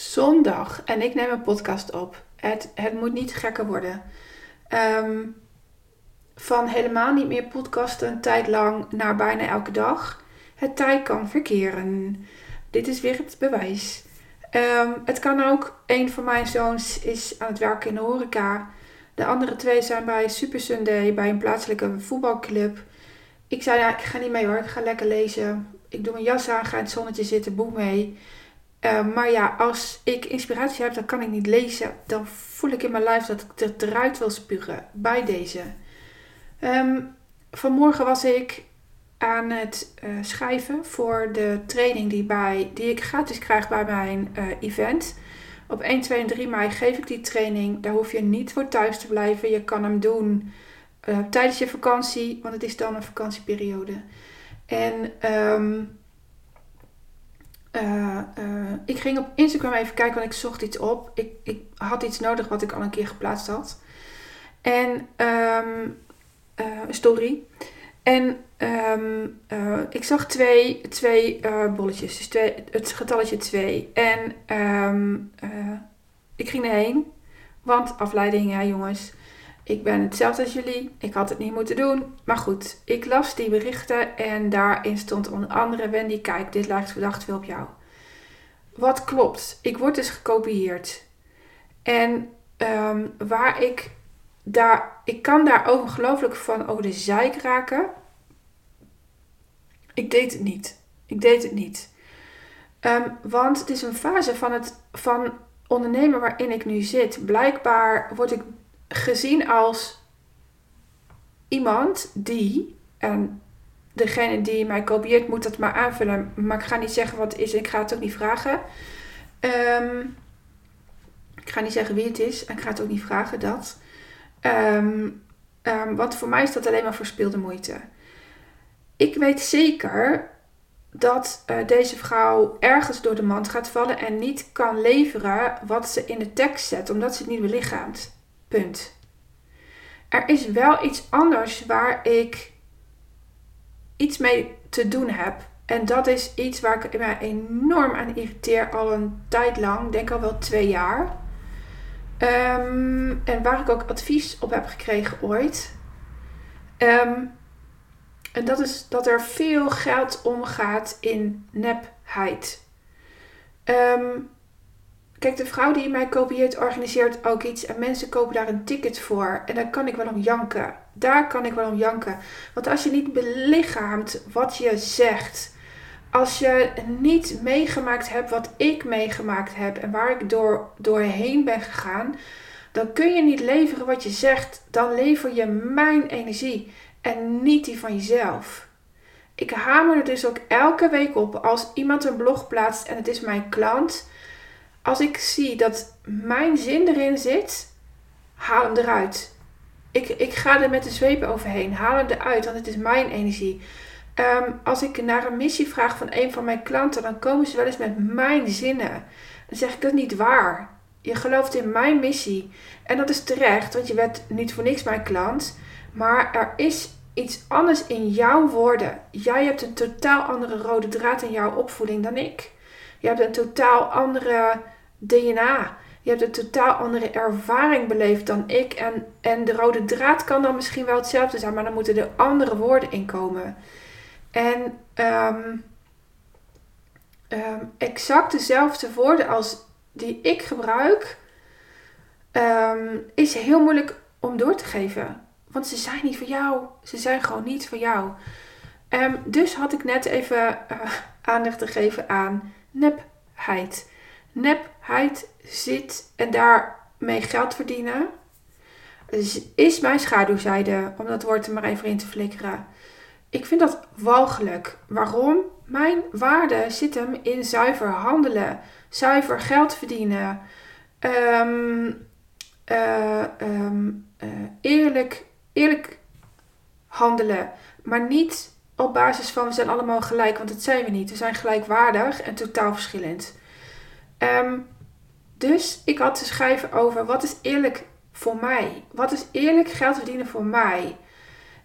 zondag en ik neem een podcast op. Het, het moet niet gekker worden. Ehm, van helemaal niet meer podcasten een tijd lang naar bijna elke dag. Het tijd kan verkeren. Dit is weer het bewijs. Ehm, het kan ook, een van mijn zoons is aan het werken in de horeca. De andere twee zijn bij Super Sunday, bij een plaatselijke voetbalclub. Ik zei, ja, ik ga niet mee hoor, ik ga lekker lezen. Ik doe mijn jas aan, ga in het zonnetje zitten, boek mee. Ehm, maar ja, als ik inspiratie heb, dan kan ik niet lezen. Dan voel ik in mijn lijf dat ik eruit wil spugen bij deze. Um, vanmorgen was ik aan het uh, schrijven voor de training die, bij, die ik gratis krijg bij mijn uh, event. Op 1, 2 en 3 mei geef ik die training. Daar hoef je niet voor thuis te blijven. Je kan hem doen tijdens je vakantie, want het is dan een vakantieperiode. En um, ik ging op Instagram even kijken, want ik zocht iets op. Ik, ik had iets nodig wat ik al een keer geplaatst had. En um, story. En uh, ik zag twee, twee bolletjes, dus twee, het getalletje 2. En uh, ik ging erheen, want afleiding, ja jongens. Ik ben hetzelfde als jullie. Ik had het niet moeten doen. Maar goed, ik las die berichten en daarin stond onder andere Wendy, kijk, dit lijkt verdacht veel op jou. Wat klopt? Ik word dus gekopieerd. En um, waar ik daar, ik kan daar ongelooflijk van over de zijk raken. Ik deed het niet. Ik deed het niet. Um, want het is een fase van het van ondernemen waarin ik nu zit. Blijkbaar word ik gezien als iemand die, en degene die mij kopieert moet dat maar aanvullen, maar ik ga niet zeggen wat het is ik ga het ook niet vragen. Um, ik ga niet zeggen wie het is en ik ga het ook niet vragen dat. Um, want voor mij is dat alleen maar verspilde moeite. Ik weet zeker dat uh, deze vrouw ergens door de mand gaat vallen en niet kan leveren wat ze in de tekst zet, omdat ze het niet belichaamt. Punt. Er is wel iets anders waar ik iets mee te doen heb. En dat is iets waar ik me enorm aan irriteer al een tijd lang, denk al wel twee jaar. Um, en waar ik ook advies op heb gekregen ooit. Um, en dat is dat er veel geld omgaat in nepheid. Um, kijk, de vrouw die mij kopieert organiseert ook iets en mensen kopen daar een ticket voor. En daar kan ik wel om janken. Daar kan ik wel om janken. Want als je niet belichaamt wat je zegt, als je niet meegemaakt hebt wat ik meegemaakt heb en waar ik door, doorheen ben gegaan, dan kun je niet leveren wat je zegt. Dan lever je mijn energie en niet die van jezelf. Ik hamer er dus ook elke week op als iemand een blog plaatst en het is mijn klant. Als ik zie dat mijn zin erin zit, haal hem eruit. Ik, ik ga er met de zweep overheen. Haal hem eruit, want het is mijn energie. Um, als ik naar een missie vraag van een van mijn klanten, dan komen ze wel eens met mijn zinnen. Dan zeg ik dat niet waar. Je gelooft in mijn missie. En dat is terecht, want je bent niet voor niks mijn klant. Maar er is iets anders in jouw woorden. Jij hebt een totaal andere rode draad in jouw opvoeding dan ik. Je hebt een totaal andere DNA. Je hebt een totaal andere ervaring beleefd dan ik. En, en de rode draad kan dan misschien wel hetzelfde zijn, maar dan moeten er andere woorden in komen. En um, um, exact dezelfde woorden als die ik gebruik, um, is heel moeilijk om door te geven. Want ze zijn niet voor jou. Ze zijn gewoon niet voor jou. Dus had ik net even uh, aandacht te geven aan nepheid. Nepheid zit en daarmee geld verdienen. Is mijn schaduwzijde, om dat woord er maar even in te flikkeren. Ik vind dat walgelijk. Waarom? Mijn waarde zit hem in zuiver handelen, zuiver geld verdienen, um, uh, um, uh, eerlijk eerlijk handelen. Maar niet op basis van we zijn allemaal gelijk, want dat zijn we niet. We zijn gelijkwaardig en totaal verschillend. Um, dus ik had te schrijven over wat is eerlijk voor mij? Wat is eerlijk geld verdienen voor mij?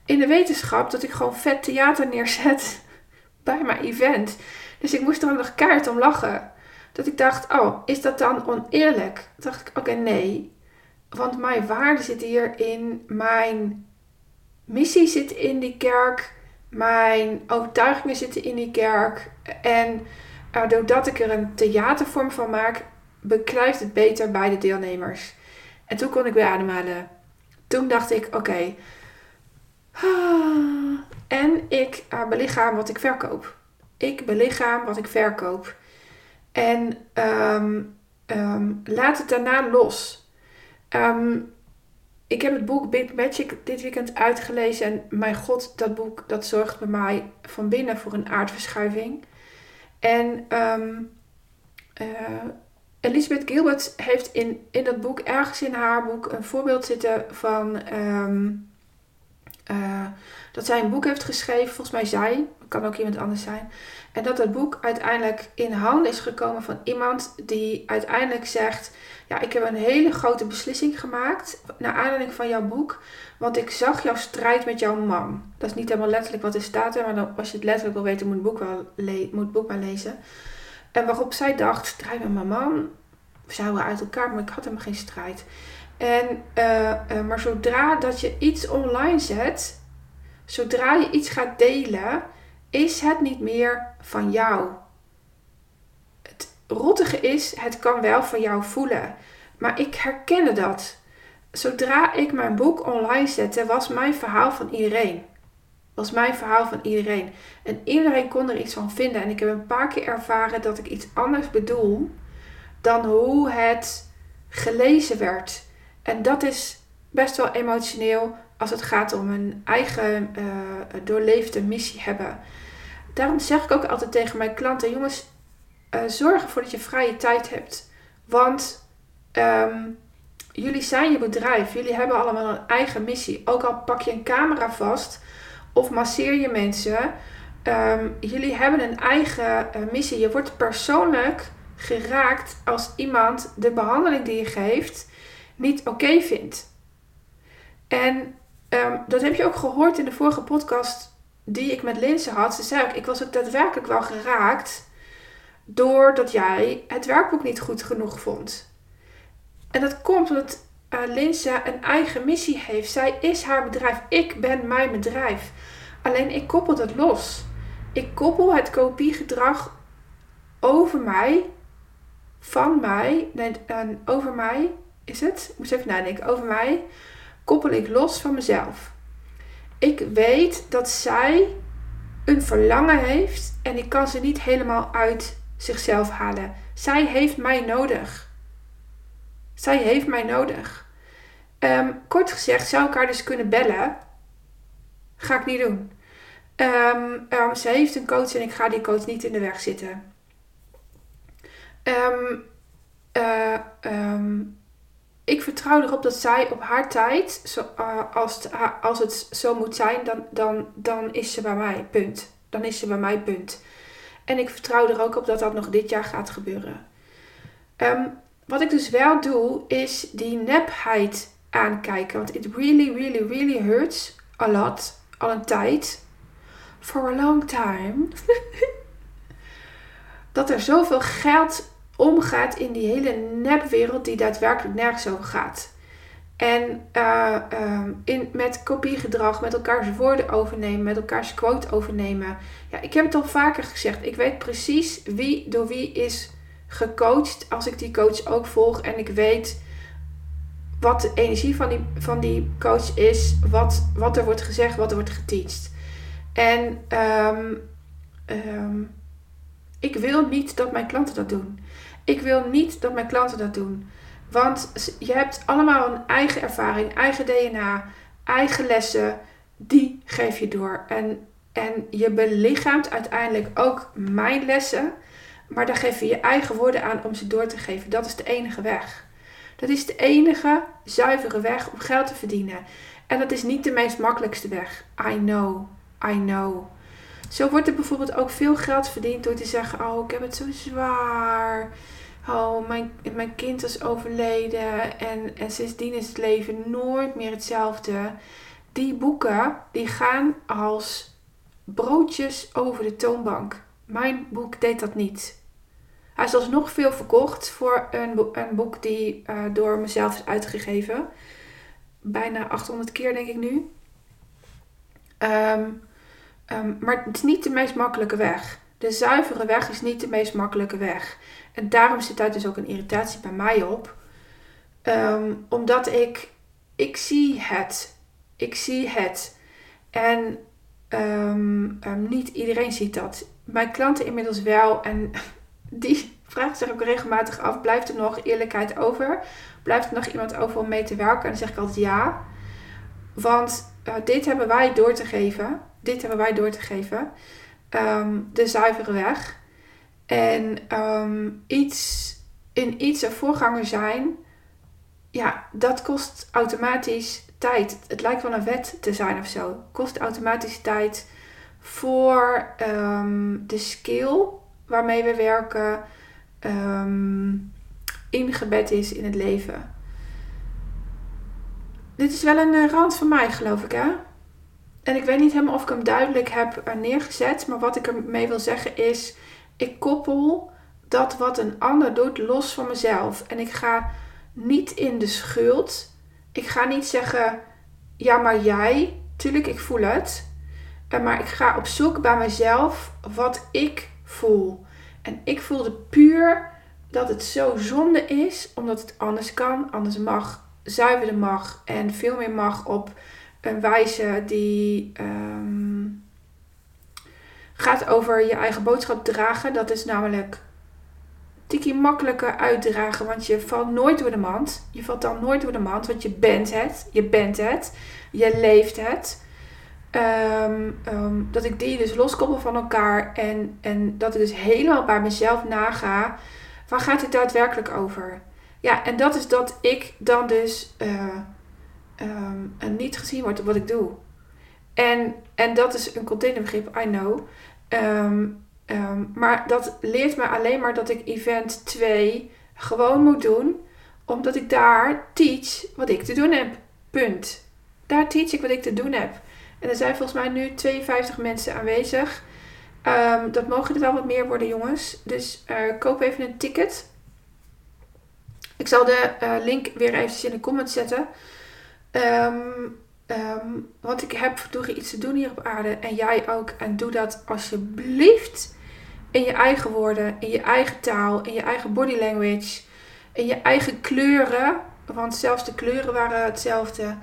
In de wetenschap dat ik gewoon vet theater neerzet bij mijn event. Dus ik moest er ook nog kaart om lachen. Dat ik dacht, oh, is dat dan oneerlijk? Toen dacht ik, oké, nee. Want mijn waarde zit hierin, mijn missie zit in die kerk, mijn overtuigingen zitten in die kerk. En uh, doordat ik er een theatervorm van maak, beklijft het beter bij de deelnemers. En toen kon ik weer ademhalen. Toen dacht ik, oké. Ah, en ik uh, belichaam wat ik verkoop. Ik belichaam wat ik verkoop. En um, um, laat het daarna los. Um, ik heb het boek Big Magic dit weekend uitgelezen. En mijn god, dat boek dat zorgt bij mij van binnen voor een aardverschuiving. En uh, Elizabeth Gilbert heeft in, in dat boek, ergens in haar boek, een voorbeeld zitten van um, uh, dat zij een boek heeft geschreven. Volgens mij zij, kan ook iemand anders zijn. En dat het boek uiteindelijk in handen is gekomen van iemand die uiteindelijk zegt: Ja, ik heb een hele grote beslissing gemaakt naar aanleiding van jouw boek. Want ik zag jouw strijd met jouw man. Dat is niet helemaal letterlijk wat er staat, maar dan, als je het letterlijk wil weten, moet het boek, wel moet het boek maar lezen. En waarop zij dacht, strijd met mijn man. We zouden uit elkaar, maar ik had helemaal geen strijd. En, uh, uh, maar zodra dat je iets online zet, zodra je iets gaat delen, is het niet meer van jou. Het rottige is, het kan wel van jou voelen. Maar ik herkende dat. Zodra ik mijn boek online zette, was mijn verhaal van iedereen was mijn verhaal van iedereen. En iedereen kon er iets van vinden. En ik heb een paar keer ervaren dat ik iets anders bedoel dan hoe het gelezen werd. En dat is best wel emotioneel als het gaat om een eigen uh, doorleefde missie hebben. Daarom zeg ik ook altijd tegen mijn klanten: jongens, uh, zorg ervoor dat je vrije tijd hebt. Want um, jullie zijn je bedrijf, jullie hebben allemaal een eigen missie. Ook al pak je een camera vast of masseer je mensen. Um, jullie hebben een eigen uh, missie. Je wordt persoonlijk geraakt als iemand de behandeling die je geeft niet oké vindt. En um, dat heb je ook gehoord in de vorige podcast die ik met Linse had. Ze zei ook, ik was ook daadwerkelijk wel geraakt doordat jij het werkboek niet goed genoeg vond. En dat komt omdat uh, Linse een eigen missie heeft. Zij is haar bedrijf. Ik ben mijn bedrijf. Alleen ik koppel dat los. Ik koppel het kopiegedrag over mij, van mij, nee, over mij is het, ik even nadenken, over mij, koppel ik los van mezelf. Ik weet dat zij een verlangen heeft en ik kan ze niet helemaal uit zichzelf halen. Zij heeft mij nodig. Zij heeft mij nodig. Um, kort gezegd, zou ik haar dus kunnen bellen? Ga ik niet doen. Um, ze heeft een coach en ik ga die coach niet in de weg zitten. Uh, ik vertrouw erop dat zij op haar tijd, zo, uh, als, het, als het zo moet zijn, dan, dan, dan is ze bij mij, punt. Dan is ze bij mij, punt. En ik vertrouw er ook op dat dat nog dit jaar gaat gebeuren. wat ik dus wel doe, is die nepheid aankijken. Want it really, really, really hurts a lot. Al een tijd for a long time. dat er zoveel geld omgaat in die hele nepwereld die daadwerkelijk nergens over gaat. En uh, uh, in, met kopiegedrag, met elkaars woorden overnemen, met elkaars quote overnemen. Ja, ik heb het al vaker gezegd. Ik weet precies wie door wie is gecoacht als ik die coach ook volg. En ik weet wat de energie van die, van die coach is, wat, wat er wordt gezegd, wat er wordt geteacht. En um, um, ik wil niet dat mijn klanten dat doen. Ik wil niet dat mijn klanten dat doen. Want je hebt allemaal een eigen ervaring, eigen DNA, eigen lessen. Die geef je door. En, en je belichaamt uiteindelijk ook mijn lessen. Maar daar geef je je eigen woorden aan om ze door te geven. Dat is de enige weg. Dat is de enige zuivere weg om geld te verdienen. En dat is niet de meest makkelijkste weg. I know. I know. Zo wordt er bijvoorbeeld ook veel geld verdiend door te zeggen: Oh, ik heb het zo zwaar. Oh, mijn, mijn kind is overleden en, en sindsdien is het leven nooit meer hetzelfde. Die boeken die gaan als broodjes over de toonbank. Mijn boek deed dat niet. Hij is alsnog veel verkocht voor een, een boek die uh, door mezelf is uitgegeven. Bijna 800 keer denk ik nu. Um, um, maar het is niet de meest makkelijke weg. De zuivere weg is niet de meest makkelijke weg. En daarom zit daar dus ook een irritatie bij mij op. Um, omdat ik, ik zie het. Ik zie het. En niet iedereen ziet dat. Mijn klanten inmiddels wel. En die vraagt zich ook regelmatig af: blijft er nog eerlijkheid over? Blijft er nog iemand over om mee te werken? En dan zeg ik altijd ja. Want uh, dit hebben wij door te geven. Dit hebben wij door te geven. Um, de zuivere weg. En um, iets, in iets een voorganger zijn, ja, dat kost automatisch tijd. Het lijkt wel een wet te zijn of zo. Kost automatisch tijd voor um, de skill waarmee we werken um, ingebed is in het leven. Dit is wel een eh, rand van mij, geloof ik, hè? En ik weet niet helemaal of ik hem duidelijk heb eh, neergezet, maar wat ik ermee wil zeggen is: ik koppel dat wat een ander doet los van mezelf. En ik ga niet in de schuld. Ik ga niet zeggen: ja, maar jij. Tuurlijk, ik voel het. Eh, maar ik ga op zoek bij mezelf wat ik voel. En ik voelde puur dat het zo zonde is, omdat het anders kan, anders mag, zuiverder mag en veel meer mag op een wijze die ehm, gaat over je eigen boodschap dragen. Dat is namelijk tikkie makkelijker uitdragen, want je valt nooit door de mand. Je valt dan nooit door de mand, want je bent het. Je bent het. Je leeft het. Ehm, ehm, dat ik die dus loskoppel van elkaar en, en dat ik dus helemaal bij mezelf naga. Waar gaat het daadwerkelijk over? Ja, en dat is dat ik dan dus uh, um, niet gezien word op wat ik doe. En, en dat is een containerbegrip, I know. maar dat leert me alleen maar dat ik event 2 gewoon moet doen. Omdat ik daar teach wat ik te doen heb. Punt. Daar teach ik wat ik te doen heb. En er zijn volgens mij nu 52 mensen aanwezig. Dat mogen er wel wat meer worden, jongens. Dus uh, koop even een ticket. Ik zal de uh, link weer even in de comments zetten. Um, um, want ik heb verdorie iets te doen hier op aarde. En jij ook. En doe dat alsjeblieft in je eigen woorden, in je eigen taal, in je eigen body language, in je eigen kleuren. Want zelfs de kleuren waren hetzelfde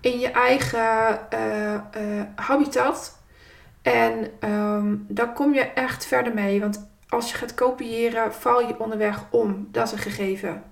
in je eigen uh, uh, habitat. En um, dan kom je echt verder mee. Want als je gaat kopiëren, val je onderweg om. Dat is een gegeven.